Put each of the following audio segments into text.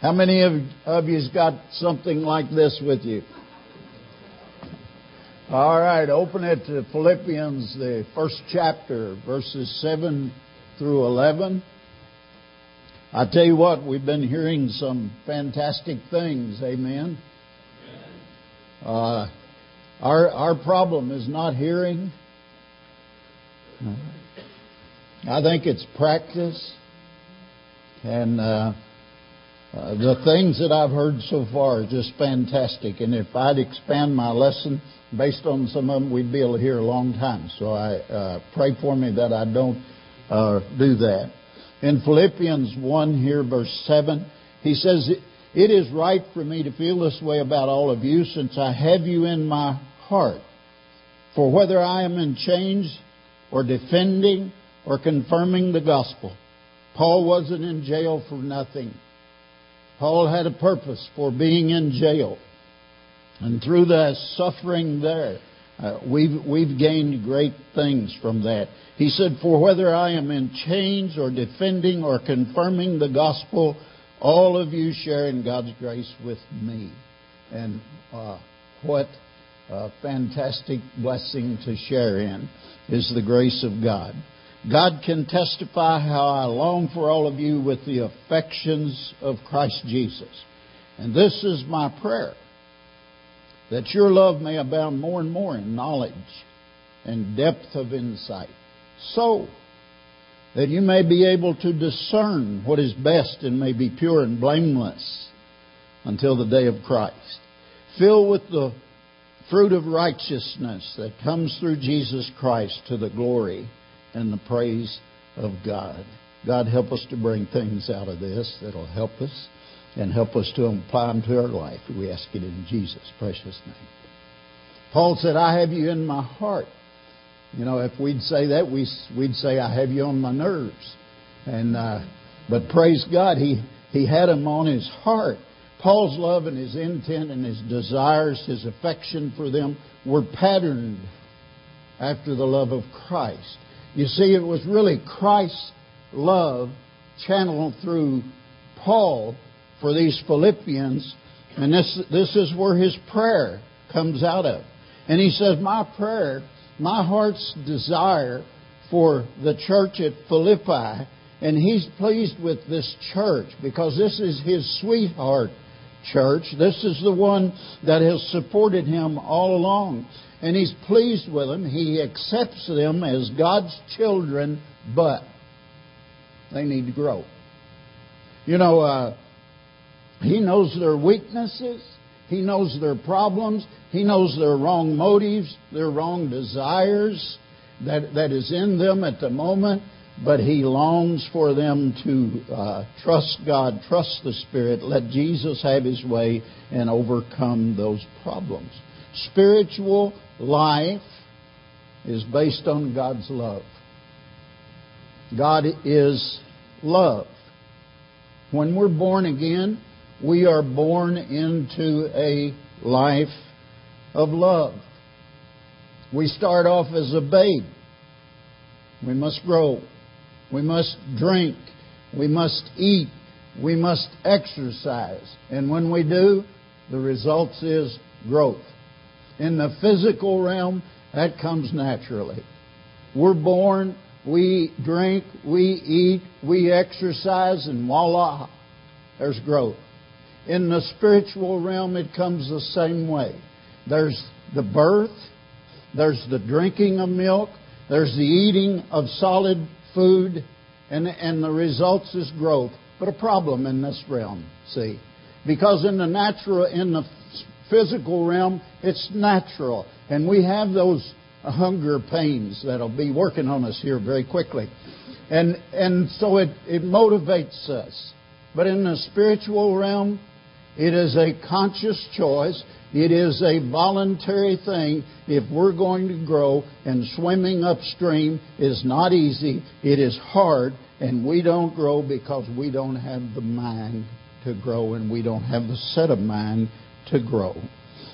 How many of, of you's got something like this with you? All right, open it to Philippians, the first chapter, verses 7 through 11. I tell you what, we've been hearing some fantastic things. Amen. Uh, our our problem is not hearing. I think it's practice, and uh, uh, the things that I've heard so far are just fantastic. And if I'd expand my lesson based on some of them, we'd be able to hear a long time. So I uh, pray for me that I don't uh, do that. In Philippians 1 here, verse 7, he says, It is right for me to feel this way about all of you since I have you in my heart. For whether I am in chains or defending or confirming the gospel, Paul wasn't in jail for nothing. Paul had a purpose for being in jail. And through the suffering there, uh, we've, we've gained great things from that. He said, For whether I am in chains or defending or confirming the gospel, all of you share in God's grace with me. And uh, what a fantastic blessing to share in is the grace of God. God can testify how I long for all of you with the affections of Christ Jesus. And this is my prayer that your love may abound more and more in knowledge and depth of insight, so that you may be able to discern what is best and may be pure and blameless until the day of Christ. Filled with the fruit of righteousness that comes through Jesus Christ to the glory and the praise of God. God, help us to bring things out of this that'll help us and help us to apply them to our life. We ask it in Jesus' precious name. Paul said, I have you in my heart. You know, if we'd say that, we, we'd say, I have you on my nerves. And, uh, but praise God, he, he had them on his heart. Paul's love and his intent and his desires, his affection for them were patterned after the love of Christ. You see, it was really Christ's love channeled through Paul for these Philippians, and this, this is where his prayer comes out of. And he says, My prayer, my heart's desire for the church at Philippi, and he's pleased with this church because this is his sweetheart church. This is the one that has supported him all along. And he's pleased with them. He accepts them as God's children, but they need to grow. You know, uh, he knows their weaknesses. He knows their problems. He knows their wrong motives, their wrong desires that, that is in them at the moment but he longs for them to uh, trust God, trust the Spirit, let Jesus have his way, and overcome those problems. Spiritual life is based on God's love. God is love. When we're born again, we are born into a life of love. We start off as a babe. We must grow. We must drink. We must eat. We must exercise. And when we do, the result is growth. In the physical realm, that comes naturally. We're born, we drink, we eat, we exercise, and voila, there's growth. In the spiritual realm, it comes the same way. There's the birth, there's the drinking of milk, there's the eating of solid food, and, and the results is growth. But a problem in this realm, see. Because in the natural, in the physical realm, it's natural. And we have those hunger pains that'll be working on us here very quickly. And, and so it, it motivates us. But in the spiritual realm, it is a conscious choice. It is a voluntary thing if we're going to grow, and swimming upstream is not easy. It is hard, and we don't grow because we don't have the mind to grow, and we don't have the set of mind to grow.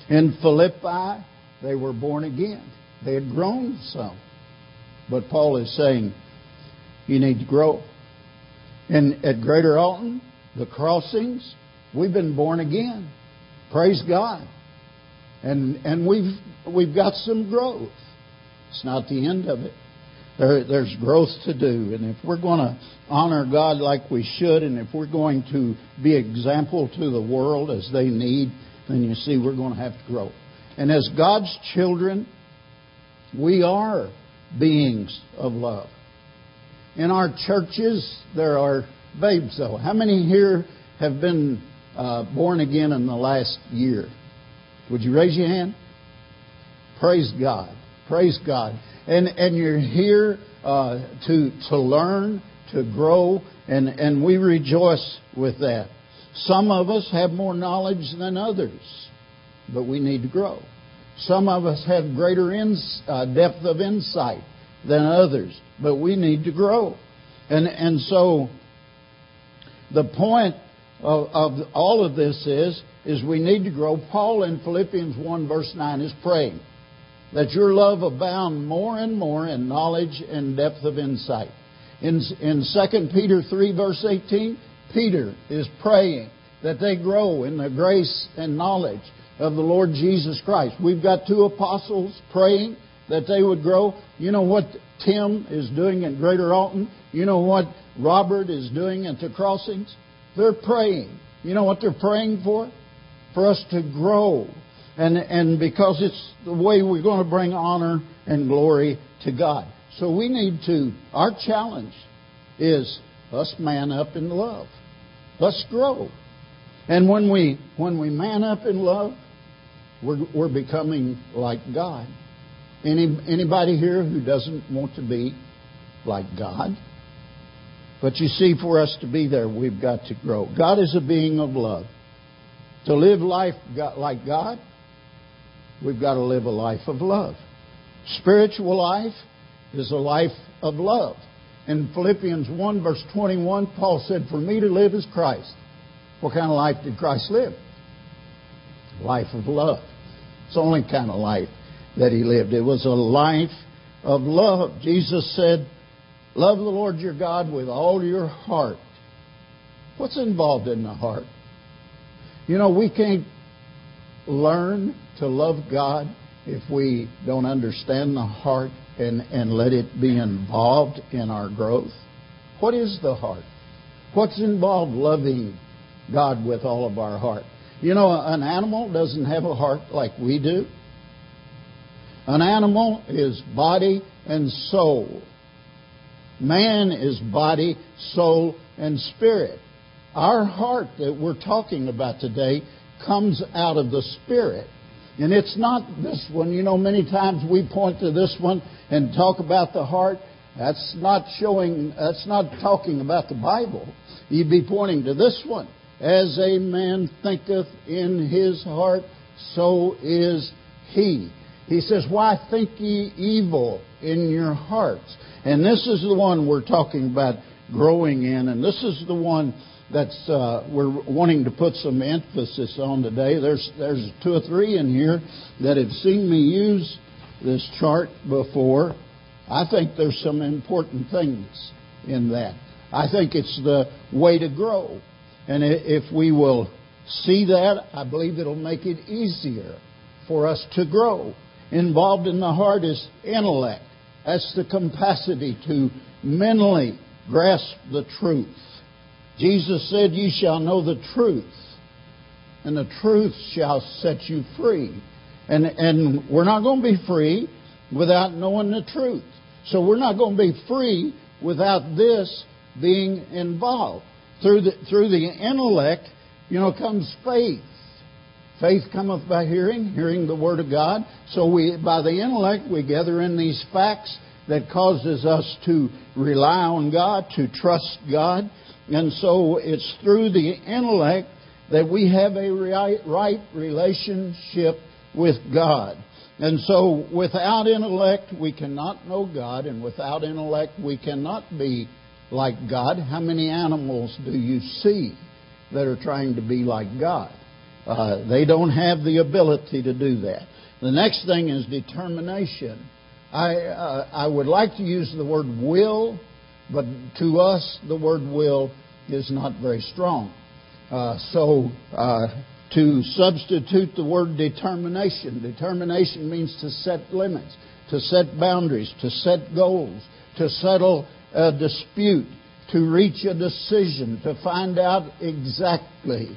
In Philippi, they were born again. They had grown some. But Paul is saying, you need to grow. And at Greater Alton, the crossings, We've been born again. Praise God. And and we've we've got some growth. It's not the end of it. There, there's growth to do. And if we're going to honor God like we should, and if we're going to be example to the world as they need, then you see we're going to have to grow. And as God's children, we are beings of love. In our churches, there are babes, though. How many here have been uh, born again in the last year? Would you raise your hand? Praise God. Praise God. And, and you're here uh, to, to learn, to grow, and, and we rejoice with that. Some of us have more knowledge than others, but we need to grow. Some of us have greater ins, uh, depth of insight than others, but we need to grow. And, and so the point of, of all of this is, is we need to grow. Paul in Philippians 1 verse 9 is praying that your love abound more and more in knowledge and depth of insight. In, in 2 Peter 3 verse 18, Peter is praying that they grow in the grace and knowledge of the Lord Jesus Christ. We've got two apostles praying that they would grow. You know what Tim is doing at Greater Alton? You know what Robert is doing at the crossings? They're praying. You know what they're praying for? For us to grow. And, and because it's the way we're going to bring honor and glory to God. So we need to, our challenge is us man up in love. Let's grow. And when we, when we man up in love, we're, we're becoming like God. Any, anybody here who doesn't want to be like God? But you see, for us to be there, we've got to grow. God is a being of love. To live life like God, we've got to live a life of love. Spiritual life is a life of love. In Philippians 1, verse 21, Paul said, For me to live is Christ. What kind of life did Christ live? Life of love. It's the only kind of life that he lived. It was a life of love. Jesus said, Love the Lord your God with all your heart. What's involved in the heart? You know, we can't learn to love God if we don't understand the heart and, and let it be involved in our growth. What is the heart? What's involved loving God with all of our heart? You know, an animal doesn't have a heart like we do. An animal is body and soul. Man is body, soul, and spirit. Our heart that we're talking about today comes out of the spirit. And it's not this one. You know, many times we point to this one and talk about the heart. That's not showing, that's not talking about the Bible. You'd be pointing to this one. As a man thinketh in his heart, so is he. He says, Why think ye evil in your hearts? And this is the one we're talking about growing in, and this is the one that's uh, we're wanting to put some emphasis on today. There's there's two or three in here that have seen me use this chart before. I think there's some important things in that. I think it's the way to grow. And if we will see that, I believe it'll make it easier for us to grow. Involved in the heart is intellect. That's the capacity to mentally grasp the truth. Jesus said, You shall know the truth, and the truth shall set you free. And, and we're not going to be free without knowing the truth. So we're not going to be free without this being involved. Through the, through the intellect, you know, comes faith. Faith cometh by hearing, hearing the word of God. So we, by the intellect, we gather in these facts that causes us to rely on God, to trust God. And so it's through the intellect that we have a right, relationship with God. And so without intellect, we cannot know God, and without intellect, we cannot be like God. How many animals do you see that are trying to be like God? Uh, they don't have the ability to do that. The next thing is determination. I, uh, I would like to use the word will, but to us, the word will is not very strong. Uh, so, uh, to substitute the word determination, determination means to set limits, to set boundaries, to set goals, to settle a dispute, to reach a decision, to find out exactly.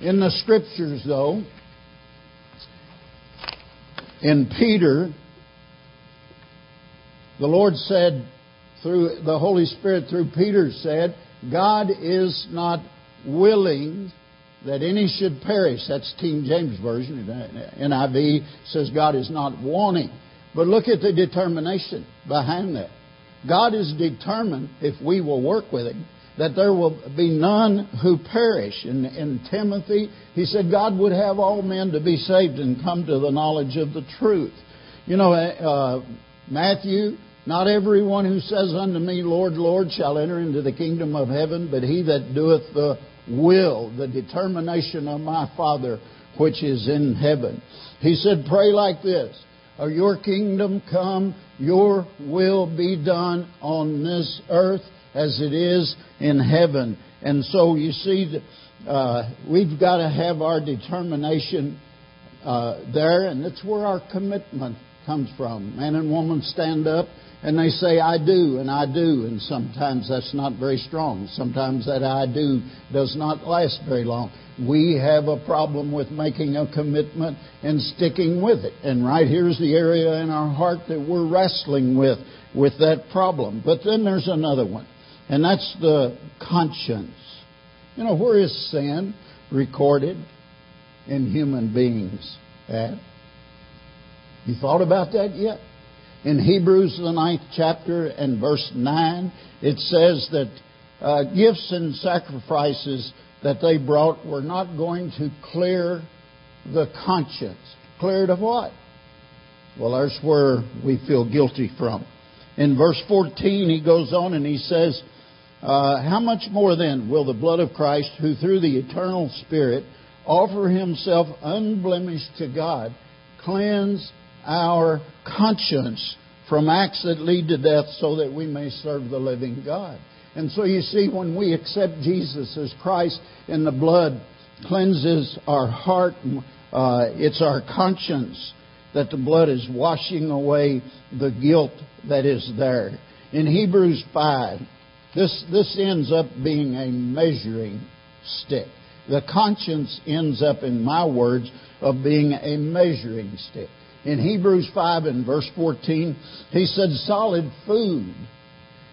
In the scriptures, though, in Peter, the Lord said, through the Holy Spirit, through Peter, said, God is not willing that any should perish. That's King James Version. NIV says God is not wanting. But look at the determination behind that. God is determined, if we will work with Him, that there will be none who perish. In, in Timothy, he said God would have all men to be saved and come to the knowledge of the truth. You know, uh, Matthew, not everyone who says unto me, Lord, Lord, shall enter into the kingdom of heaven, but he that doeth the will, the determination of my Father which is in heaven. He said, Pray like this Your kingdom come, your will be done on this earth as it is in heaven. And so you see, uh, we've got to have our determination uh, there, and that's where our commitment comes from. Man and woman stand up and they say, I do, and I do, and sometimes that's not very strong. Sometimes that I do does not last very long. We have a problem with making a commitment and sticking with it. And right here's the area in our heart that we're wrestling with, with that problem. But then there's another one, and that's the conscience. You know, where is sin recorded in human beings at? You thought about that yet? In Hebrews, the ninth chapter and verse 9, it says that uh, gifts and sacrifices that they brought were not going to clear the conscience. Cleared of what? Well, that's where we feel guilty from. In verse 14, he goes on and he says, uh, How much more then will the blood of Christ, who through the eternal Spirit offer himself unblemished to God, cleanse our conscience from acts that lead to death so that we may serve the living God. And so you see, when we accept Jesus as Christ and the blood cleanses our heart, uh, it's our conscience that the blood is washing away the guilt that is there. In Hebrews 5, this, this ends up being a measuring stick. The conscience ends up, in my words, of being a measuring stick in Hebrews 5 and verse 14, he said, Solid food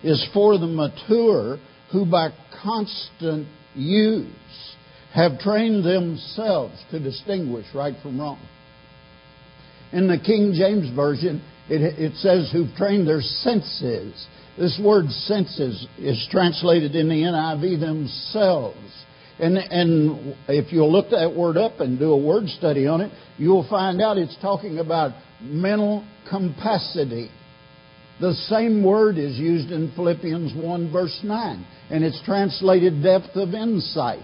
is for the mature who by constant use have trained themselves to distinguish right from wrong. In the King James Version, it, it says who've trained their senses. This word senses is translated in the NIV themselves. And, and if you'll look that word up and do a word study on it, you'll find out it's talking about mental capacity. The same word is used in Philippians 1 verse 9, and it's translated depth of insight.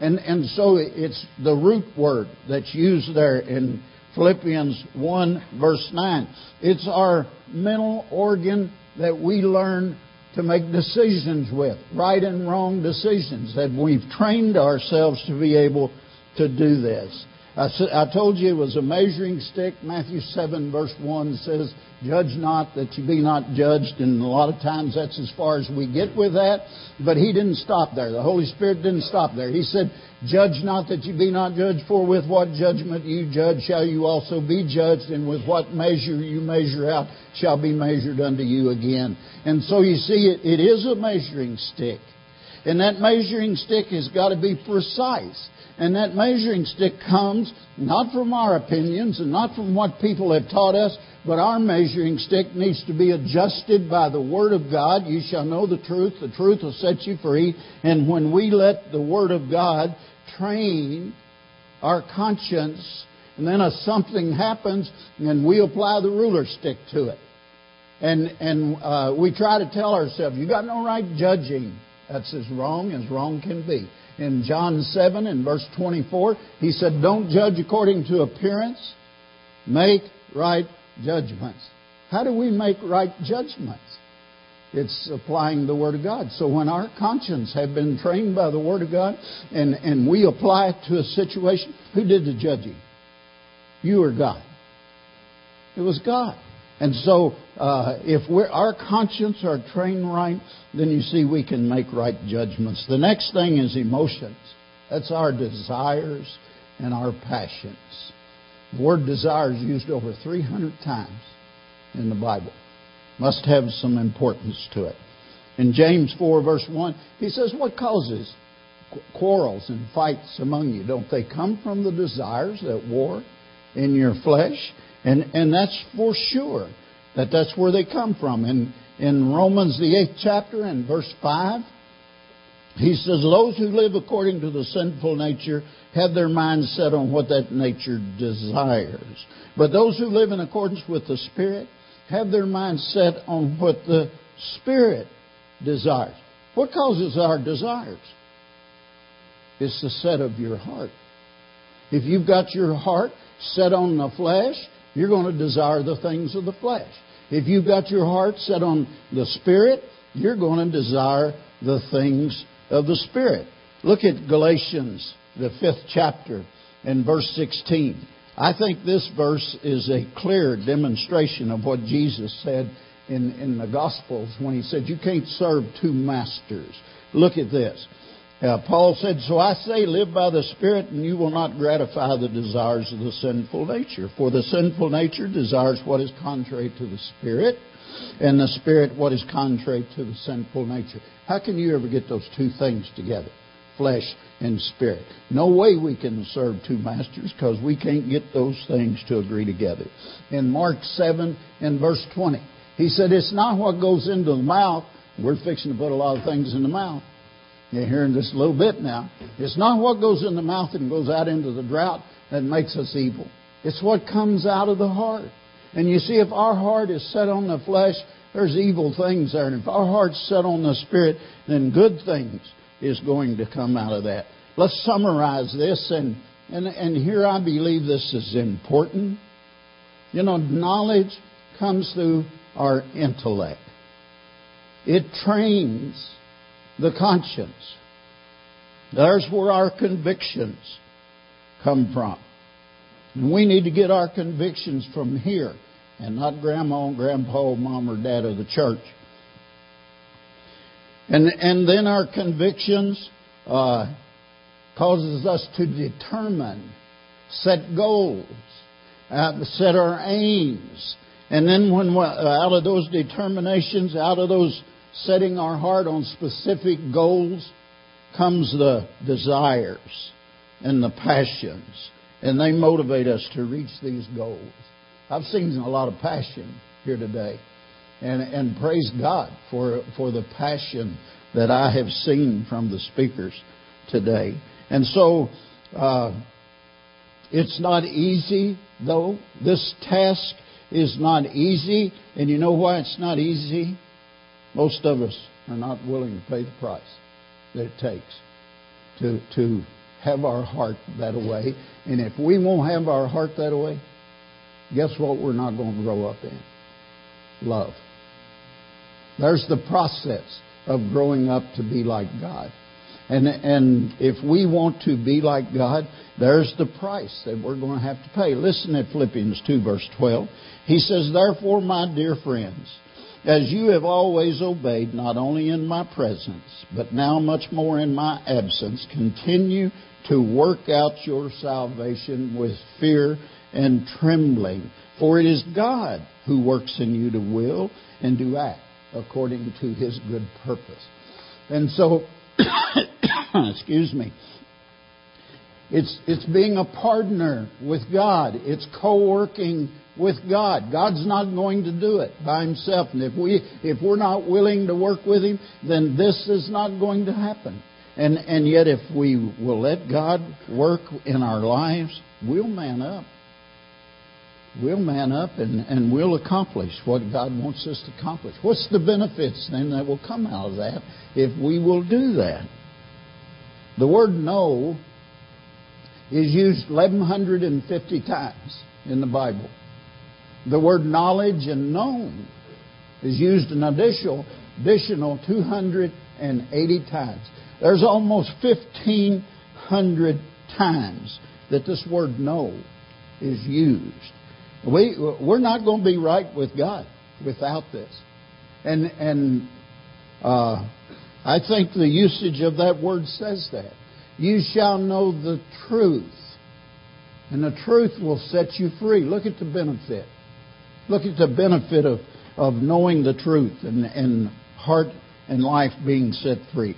And, and so it's the root word that's used there in Philippians 1 verse 9. It's our mental organ that we learn to make decisions with, right and wrong decisions, that we've trained ourselves to be able to do this. I, I told you it was a measuring stick. Matthew 7, verse 1 says, Judge not that you be not judged. And a lot of times that's as far as we get with that. But he didn't stop there. The Holy Spirit didn't stop there. He said, Judge not that you be not judged, for with what judgment you judge shall you also be judged, and with what measure you measure out shall be measured unto you again. And so you see, it, it is a measuring stick. And that measuring stick has got to be precise. And that measuring stick comes not from our opinions and not from what people have taught us, but our measuring stick needs to be adjusted by the Word of God. You shall know the truth. The truth will set you free. And when we let the Word of God train our conscience, and then if something happens, and we apply the ruler stick to it. And, and uh, we try to tell ourselves, you got no right judging. That's as wrong as wrong can be in John 7 and verse 24. He said, Don't judge according to appearance, make right judgments. How do we make right judgments? it's applying the Word of God. So when our conscience have been trained by the Word of God and, and we apply it to a situation, who did the judging? You or God? It was God. And so, uh, if our conscience are trained right, then you see we can make right judgments. The next thing is emotions. That's our desires and our passions. The word desire is used over 300 times in the Bible. Must have some importance to it. In James 4, verse 1, he says, What causes quarrels and fights among you? Don't they come from the desires that war in your flesh? And, and that's for sure that that's where they come from. In, in Romans, the eighth chapter, and verse 5, he says, Those who live according to the sinful nature have their minds set on what that nature desires. But those who live in accordance with the Spirit have their minds set on what the Spirit desires. What causes our desires? It's the set of your heart. If you've got your heart set on the flesh, you're going to desire the things of the flesh. If you've got your heart set on the Spirit, you're going to desire the things of the Spirit. Look at Galatians, the fifth chapter, and verse 16. I think this verse is a clear demonstration of what Jesus said in, in the Gospels when he said, You can't serve two masters. Look at this. Paul said, So I say, live by the Spirit, and you will not gratify the desires of the sinful nature. For the sinful nature desires what is contrary to the Spirit, and the Spirit what is contrary to the sinful nature. How can you ever get those two things together? Flesh and spirit. No way we can serve two masters because we can't get those things to agree together. In Mark 7 and verse 20, he said, It's not what goes into the mouth. We're fixing to put a lot of things in the mouth. You're hearing this a little bit now. It's not what goes in the mouth and goes out into the drought that makes us evil. It's what comes out of the heart. And you see, if our heart is set on the flesh, there's evil things there. And if our heart's set on the Spirit, then good things is going to come out of that. Let's summarize this. And, and, and here I believe this is important. You know, knowledge comes through our intellect. It trains the conscience. There's where our convictions come from. And we need to get our convictions from here and not grandma and grandpa, mom or dad of the church. And, and then our convictions uh, causes us to determine, set goals, uh, set our aims. And then when uh, out of those determinations, out of those setting our heart on specific goals comes the desires and the passions, and they motivate us to reach these goals. I've seen a lot of passion here today, and, and praise God for, for the passion that I have seen from the speakers today. And so, uh, it's not easy, though. This task is not easy. And you know why it's not easy? Most of us are not willing to pay the price that it takes to, to have our heart that way. And if we won't have our heart that way, guess what we're not going to grow up in? Love. There's the process of growing up to be like God. And, and if we want to be like God, there's the price that we're going to have to pay. Listen at Philippians 2, verse 12. He says, Therefore, my dear friends, as you have always obeyed, not only in my presence, but now much more in my absence, continue to work out your salvation with fear and trembling. For it is God who works in you to will and to act according to his good purpose. And so, excuse me, it's, it's being a partner with God. It's co-working with God. God's not going to do it by himself. And if we if we're not willing to work with him, then this is not going to happen. And and yet if we will let God work in our lives, we'll man up. We'll man up and, and we'll accomplish what God wants us to accomplish. What's the benefits then that will come out of that if we will do that? The word know is used 1150 times in the Bible. The word knowledge and known is used an additional additional 280 times. There's almost 1,500 times that this word know is used. We, we're not going to be right with God without this. And, and uh, I think the usage of that word says that. You shall know the truth, and the truth will set you free. Look at the benefit. Look at the benefit of, of knowing the truth and, and heart and life being set free.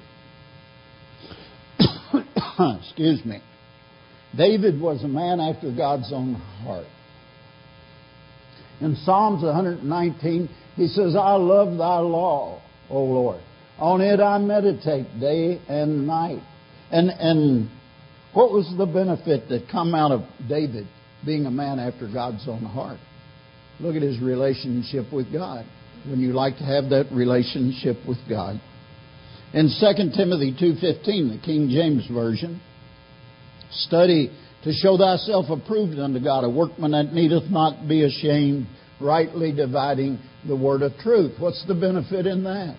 Excuse me. David was a man after God's own heart. In Psalms 119, he says, I love thy law, O Lord. On it I meditate day and night. And, and what was the benefit that come out of David being a man after God's own heart? Look at his relationship with God. When you like to have that relationship with God. In 2 Timothy 2.15, the King James Version, study to show thyself approved unto God, a workman that needeth not be ashamed, rightly dividing the word of truth. What's the benefit in that?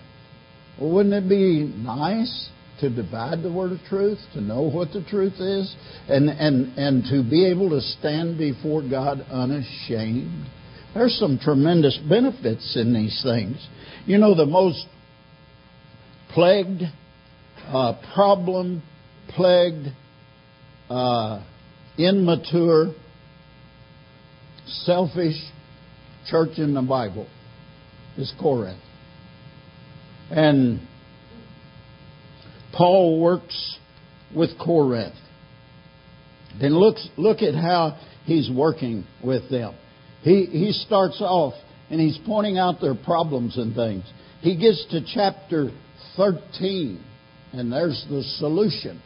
Well, wouldn't it be nice to divide the word of truth, to know what the truth is, and, and, and to be able to stand before God unashamed? There's some tremendous benefits in these things. You know, the most plagued, uh, problem plagued, uh, immature, selfish church in the Bible is Corinth. And Paul works with Corinth. Then look, look at how he's working with them. He, he starts off and he's pointing out their problems and things. He gets to chapter 13 and there's the solution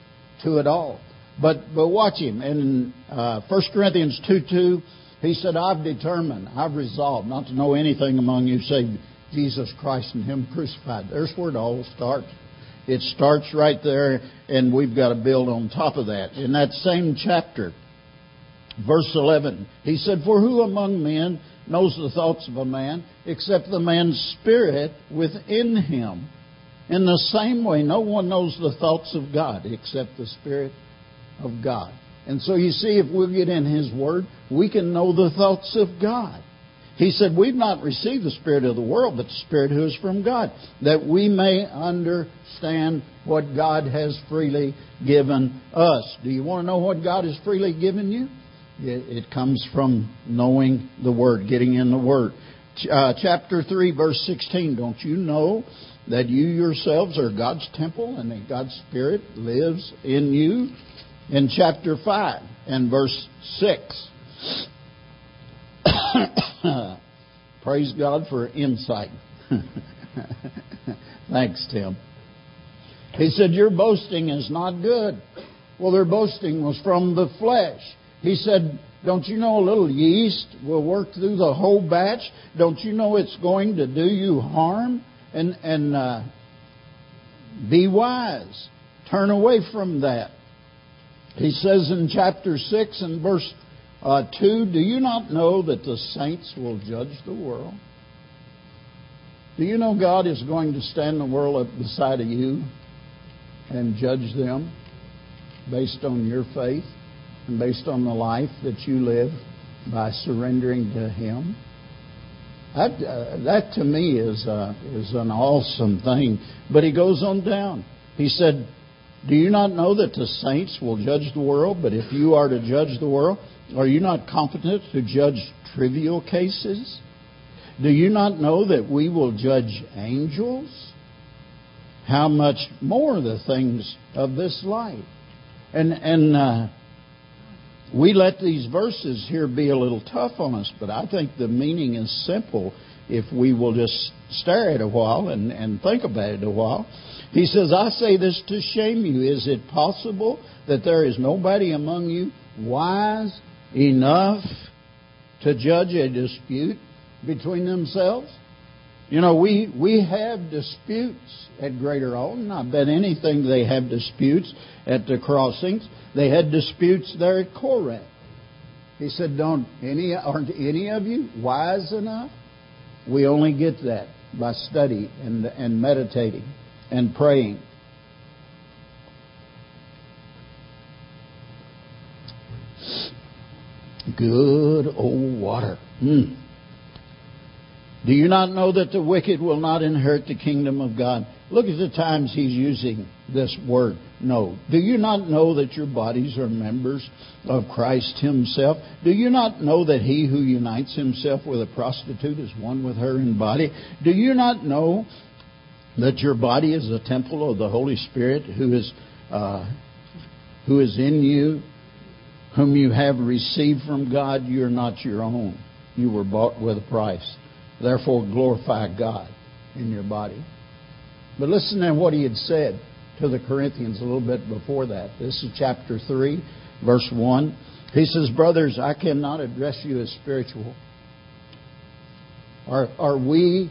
to it all. But, but watch him. In uh, 1 Corinthians 2 2, he said, I've determined, I've resolved not to know anything among you save Jesus Christ and Him crucified. There's where it all starts. It starts right there, and we've got to build on top of that. In that same chapter, verse 11, he said, For who among men knows the thoughts of a man except the man's spirit within him? In the same way, no one knows the thoughts of God except the Spirit of God. And so you see, if we'll get in His Word, we can know the thoughts of God. He said, We've not received the Spirit of the world, but the Spirit who is from God, that we may understand what God has freely given us. Do you want to know what God has freely given you? It comes from knowing the Word, getting in the Word. Uh, chapter 3, verse 16. Don't you know that you yourselves are God's temple and that God's Spirit lives in you? In chapter 5 and verse 6. Praise God for insight. Thanks, Tim. He said, Your boasting is not good. Well, their boasting was from the flesh. He said, Don't you know a little yeast will work through the whole batch? Don't you know it's going to do you harm? And, and uh, be wise. Turn away from that. He says in chapter 6 and verse uh, 2 Do you not know that the saints will judge the world? Do you know God is going to stand the world up beside of you and judge them based on your faith and based on the life that you live by surrendering to Him? That, uh, that to me is, uh, is an awesome thing. But he goes on down. He said, Do you not know that the saints will judge the world? But if you are to judge the world, are you not competent to judge trivial cases? Do you not know that we will judge angels? How much more the things of this life? And and uh, we let these verses here be a little tough on us, but I think the meaning is simple if we will just stare at it a while and, and think about it a while. He says, I say this to shame you. Is it possible that there is nobody among you wise enough to judge a dispute between themselves? You know, we, we have disputes at Greater Alton. I bet anything they have disputes at the crossings. They had disputes there at Corinth. He said, Don't any aren't any of you wise enough? We only get that by study and, and meditating and praying. Good old water. Mm. Do you not know that the wicked will not inherit the kingdom of God? Look at the times he's using this word, no. Do you not know that your bodies are members of Christ himself? Do you not know that he who unites himself with a prostitute is one with her in body? Do you not know that your body is a temple of the Holy Spirit who is, uh, who is in you, whom you have received from God? You are not your own. You were bought with a price. Therefore, glorify God in your body. But listen to what he had said to the Corinthians a little bit before that. This is chapter 3, verse 1. He says, Brothers, I cannot address you as spiritual. Are, are we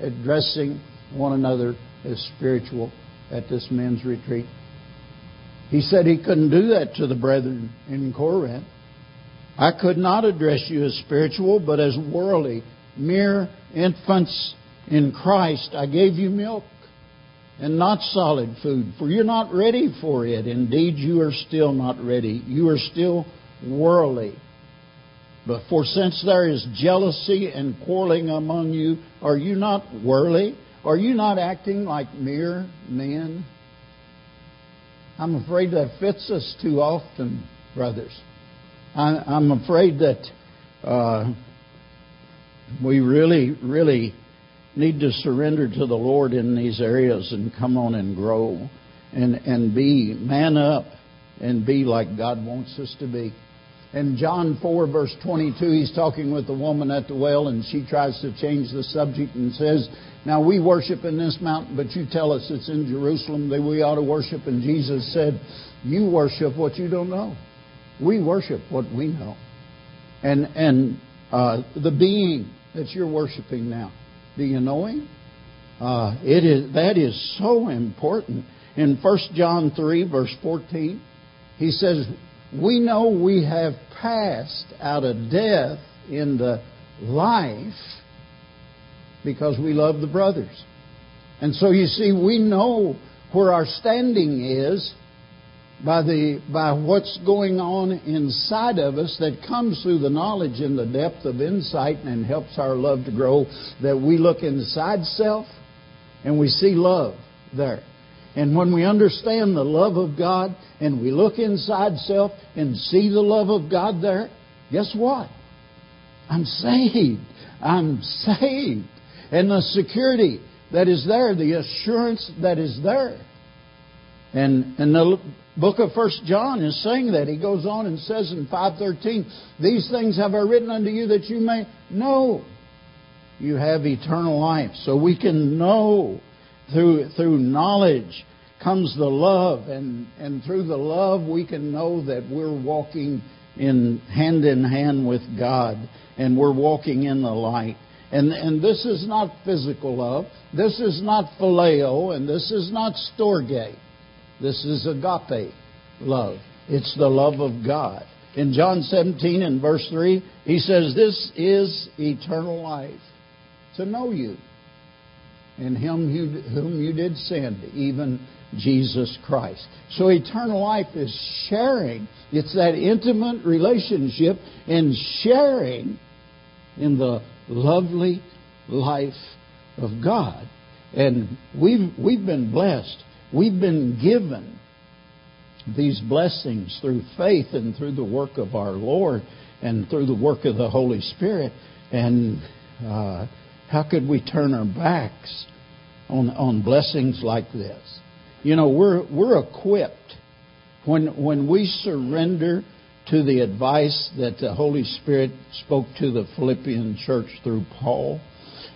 addressing one another as spiritual at this men's retreat? He said he couldn't do that to the brethren in Corinth. I could not address you as spiritual, but as worldly, mere infants in Christ. I gave you milk and not solid food, for you're not ready for it. Indeed, you are still not ready. You are still worldly. But for since there is jealousy and quarreling among you, are you not worldly? Are you not acting like mere men? I'm afraid that fits us too often, brothers. I, am afraid that uh, we really, really need to surrender to the Lord in these areas and come on and grow and, and be man up and be like God wants us to be. In John 4, verse 22, he's talking with the woman at the well, and she tries to change the subject and says, Now we worship in this mountain, but you tell us it's in Jerusalem that we ought to worship. And Jesus said, You worship what you don't know. We worship what we know. And, and uh, the being that you're worshiping now, do you know him? Uh, it is, that is so important. In 1 John 3, verse 14, he says, We know we have passed out of death into life because we love the brothers. And so you see, we know where our standing is by the by what's going on inside of us that comes through the knowledge and the depth of insight and helps our love to grow that we look inside self and we see love there. And when we understand the love of God and we look inside self and see the love of God there guess what? I'm saved. I'm saved. And the security that is there the assurance that is there and, and the book of First John is saying that. He goes on and says in 5.13, These things have I written unto you that you may know you have eternal life. So we can know through, through knowledge comes the love, and, and through the love we can know that we're walking in hand in hand with God, and we're walking in the light. And, and this is not physical love. This is not phileo, and this is not storge. This is agape love. It's the love of God. In John 17 and verse 3, he says, This is eternal life, to know you, and him you, whom you did send, even Jesus Christ. So eternal life is sharing. It's that intimate relationship and sharing in the lovely life of God. And we've, we've been blessed We've been given these blessings through faith and through the work of our Lord and through the work of the Holy Spirit. And uh, how could we turn our backs on, on blessings like this? You know, we're, we're equipped when, when we surrender to the advice that the Holy Spirit spoke to the Philippian church through Paul.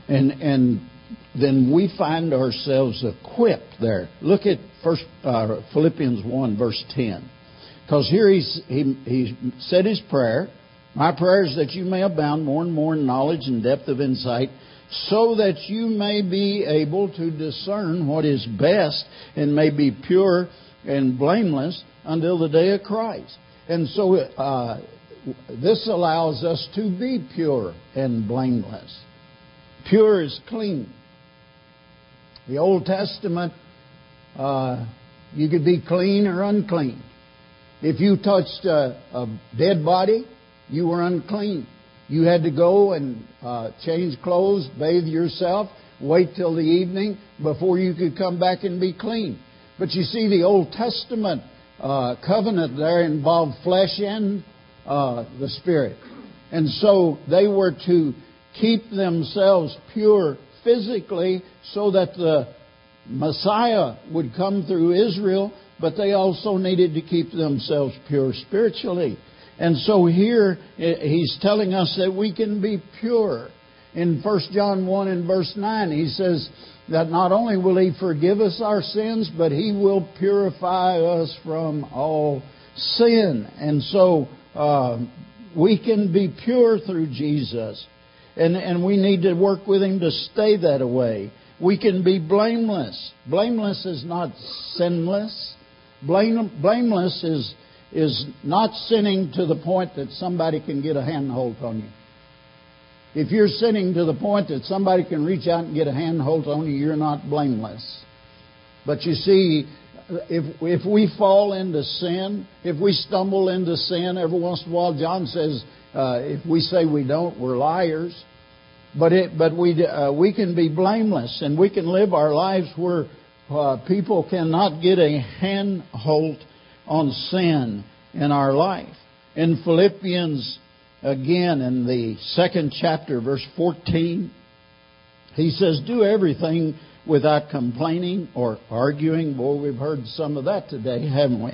And, and then we find ourselves equipped there. Look at first uh, Philippians 1, verse 10. Because here he's, he, he said his prayer. My prayer is that you may abound more and more in knowledge and depth of insight, so that you may be able to discern what is best and may be pure and blameless until the day of Christ. And so uh, this allows us to be pure and blameless. Pure is clean The Old Testament, uh, you could be clean or unclean. If you touched a, a dead body, you were unclean. You had to go and uh, change clothes, bathe yourself, wait till the evening before you could come back and be clean. But you see, the Old Testament uh, covenant there involved flesh and uh, the spirit. And so they were to keep themselves pure physically so that the Messiah would come through Israel, but they also needed to keep themselves pure spiritually. And so here he's telling us that we can be pure. In 1 John 1 and verse 9, he says that not only will he forgive us our sins, but he will purify us from all sin. And so uh, we can be pure through Jesus. And, and we need to work with Him to stay that way. We can be blameless. Blameless is not sinless. Blame, blameless is, is not sinning to the point that somebody can get a handhold on you. If you're sinning to the point that somebody can reach out and get a handhold on you, you're not blameless. But you see, if, if we fall into sin, if we stumble into sin every once in a while, John says, uh, if we say we don't, we're liars. But it, but we uh, we can be blameless and we can live our lives where uh, people cannot get a handhold on sin in our life. In Philippians, again in the second chapter, verse 14, he says, "Do everything." without complaining or arguing. Boy, we've heard some of that today, haven't we?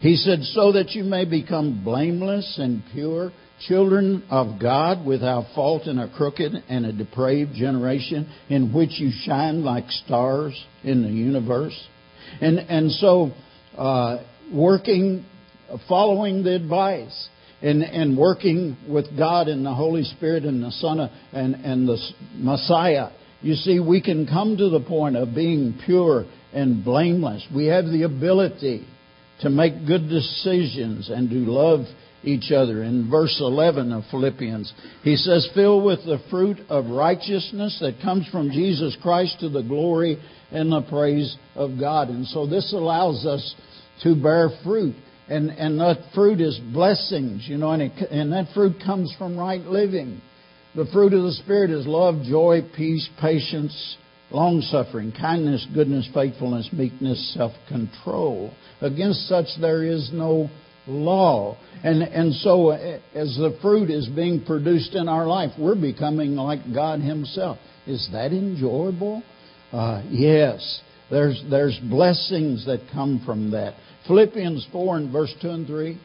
He said, so that you may become blameless and pure, children of God without fault in a crooked and a depraved generation in which you shine like stars in the universe. And, and so, uh, working, following the advice and, and working with God and the Holy Spirit and the Son of, and, and the Messiah you see, we can come to the point of being pure and blameless. We have the ability to make good decisions and to love each other. In verse 11 of Philippians, he says, Fill with the fruit of righteousness that comes from Jesus Christ to the glory and the praise of God. And so this allows us to bear fruit. And, and that fruit is blessings, you know, and, it, and that fruit comes from right living. The fruit of the Spirit is love, joy, peace, patience, long suffering, kindness, goodness, faithfulness, meekness, self control. Against such there is no law. And, and so, as the fruit is being produced in our life, we're becoming like God Himself. Is that enjoyable? Uh, yes. There's, there's blessings that come from that. Philippians 4 and verse 2 and 3,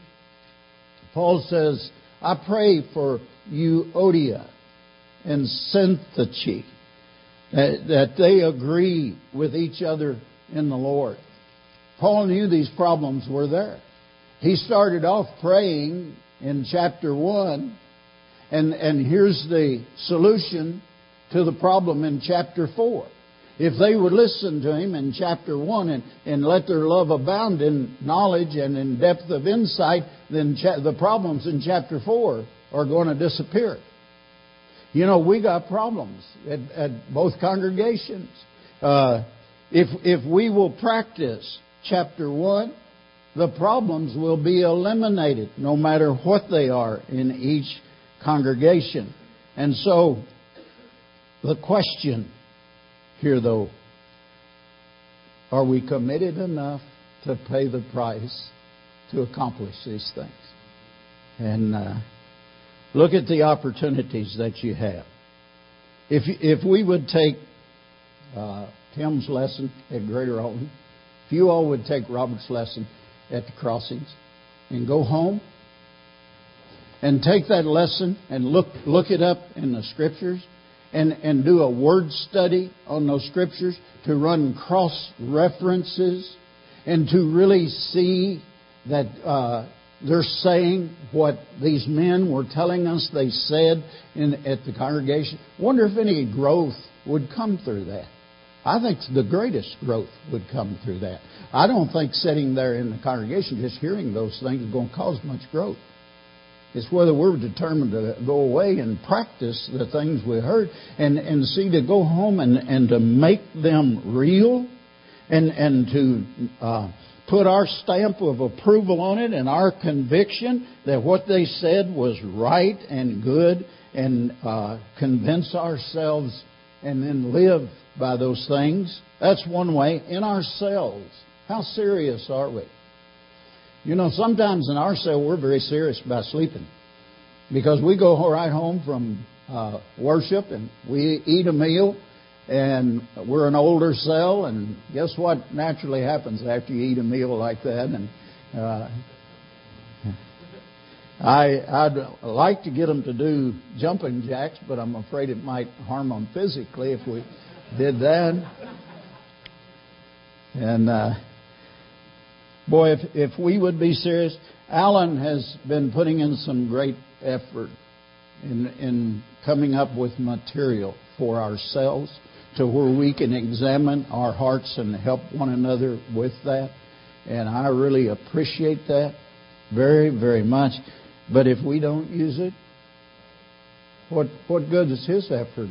Paul says, I pray for Euodia and Syntyche, that, that they agree with each other in the Lord. Paul knew these problems were there. He started off praying in chapter 1, and, and here's the solution to the problem in chapter 4. If they would listen to him in chapter 1 and, and let their love abound in knowledge and in depth of insight, then cha- the problems in chapter 4 are going to disappear. You know, we got problems at, at both congregations. Uh, if, if we will practice chapter 1, the problems will be eliminated no matter what they are in each congregation. And so, the question here, though, are we committed enough to pay the price to accomplish these things? And uh, Look at the opportunities that you have. If, if we would take uh, Tim's lesson at Greater Alton, if you all would take Robert's lesson at the crossings and go home and take that lesson and look, look it up in the scriptures and, and do a word study on those scriptures to run cross references and to really see that uh, they're saying what these men were telling us they said in, at the congregation. Wonder if any growth would come through that. I think the greatest growth would come through that. I don't think sitting there in the congregation just hearing those things is going to cause much growth. It's whether we're determined to go away and practice the things we heard and, and see to go home and, and to make them real and, and to uh, put our stamp of approval on it and our conviction that what they said was right and good and uh, convince ourselves and then live by those things. That's one way. In ourselves, how serious are we? You know, sometimes in our cell we're very serious about sleeping because we go right home from uh, worship and we eat a meal and we're an older cell and guess what naturally happens after you eat a meal like that and uh, I, I'd like to get them to do jumping jacks, but I'm afraid it might harm them physically if we did that. And uh, Boy, if, if we would be serious, Alan has been putting in some great effort in, in coming up with material for ourselves to where we can examine our hearts and help one another with that. And I really appreciate that very, very much. But if we don't use it, what what good is his effort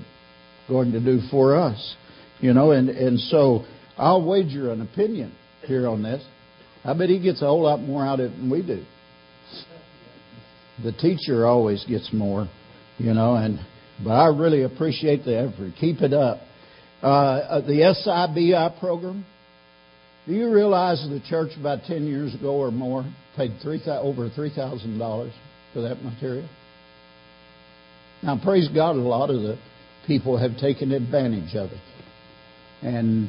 going to do for us? You know, and, and so I'll wager an opinion here on this. I bet he gets a whole lot more out of it than we do. The teacher always gets more, you know, and but I really appreciate the effort. Keep it up. Uh, uh the SIBI program. Do you realize the church about ten years ago or more paid three over three thousand dollars for that material? Now, praise God, a lot of the people have taken advantage of it, and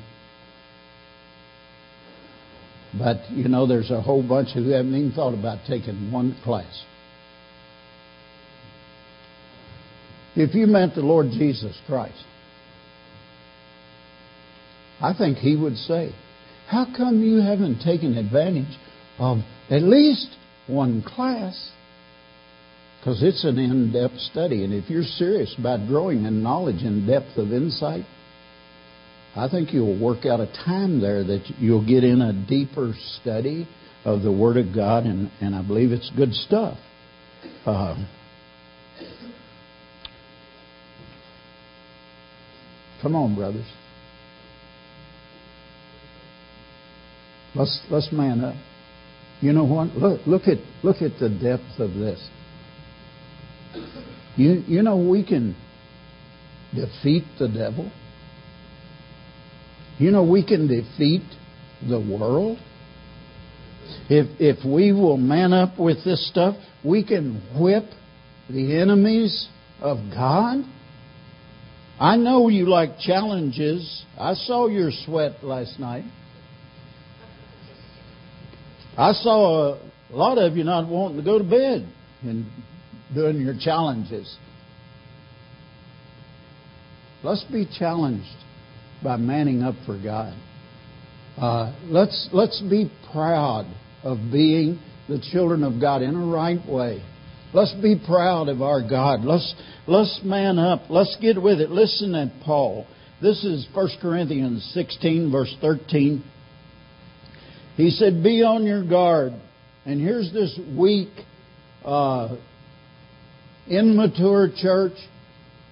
but, you know, there's a whole bunch who haven't even thought about taking one class. If you meant the Lord Jesus Christ, I think He would say, How come you haven't taken advantage of at least one class? Because it's an in depth study. And if you're serious about growing in knowledge and depth of insight, I think you'll work out a time there that you'll get in a deeper study of the Word of God, and, and I believe it's good stuff. Uh, come on, brothers. Let's let's man up. You know what? Look look at look at the depth of this. You you know we can defeat the devil. You know, we can defeat the world. If, if we will man up with this stuff, we can whip the enemies of God. I know you like challenges. I saw your sweat last night. I saw a lot of you not wanting to go to bed and doing your challenges. Let's be challenged by manning up for God. Uh, let's let's be proud of being the children of God in a right way. Let's be proud of our God. Let's let's man up. Let's get with it. Listen at Paul. This is 1 Corinthians 16 verse 13. He said, "Be on your guard." And here's this weak, uh, immature church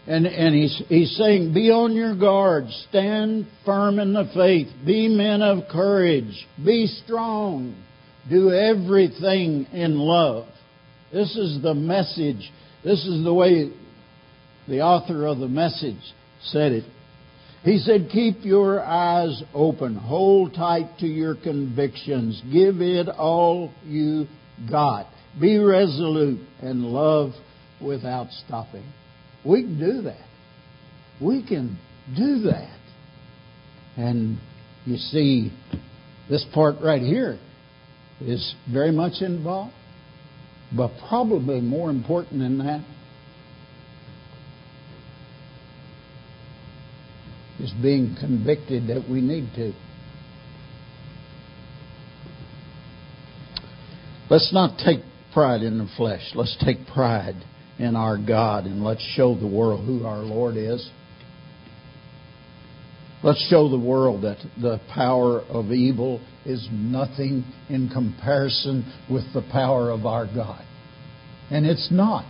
and, and he's, he's saying, Be on your guard, stand firm in the faith, be men of courage, be strong, do everything in love. This is the message. This is the way the author of the message said it. He said, Keep your eyes open, hold tight to your convictions, give it all you got. Be resolute and love without stopping. We can do that. We can do that. And you see, this part right here is very much involved. But probably more important than that is being convicted that we need to. Let's not take pride in the flesh. Let's take pride in our God and let's show the world who our Lord is. Let's show the world that the power of evil is nothing in comparison with the power of our God. And it's not.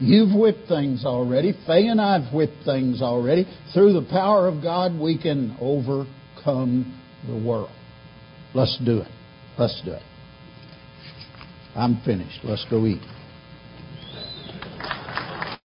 You've whipped things already. Faye and I've whipped things already. Through the power of God, we can overcome the world. Let's do it. Let's do it. I'm finished. Let's go eat.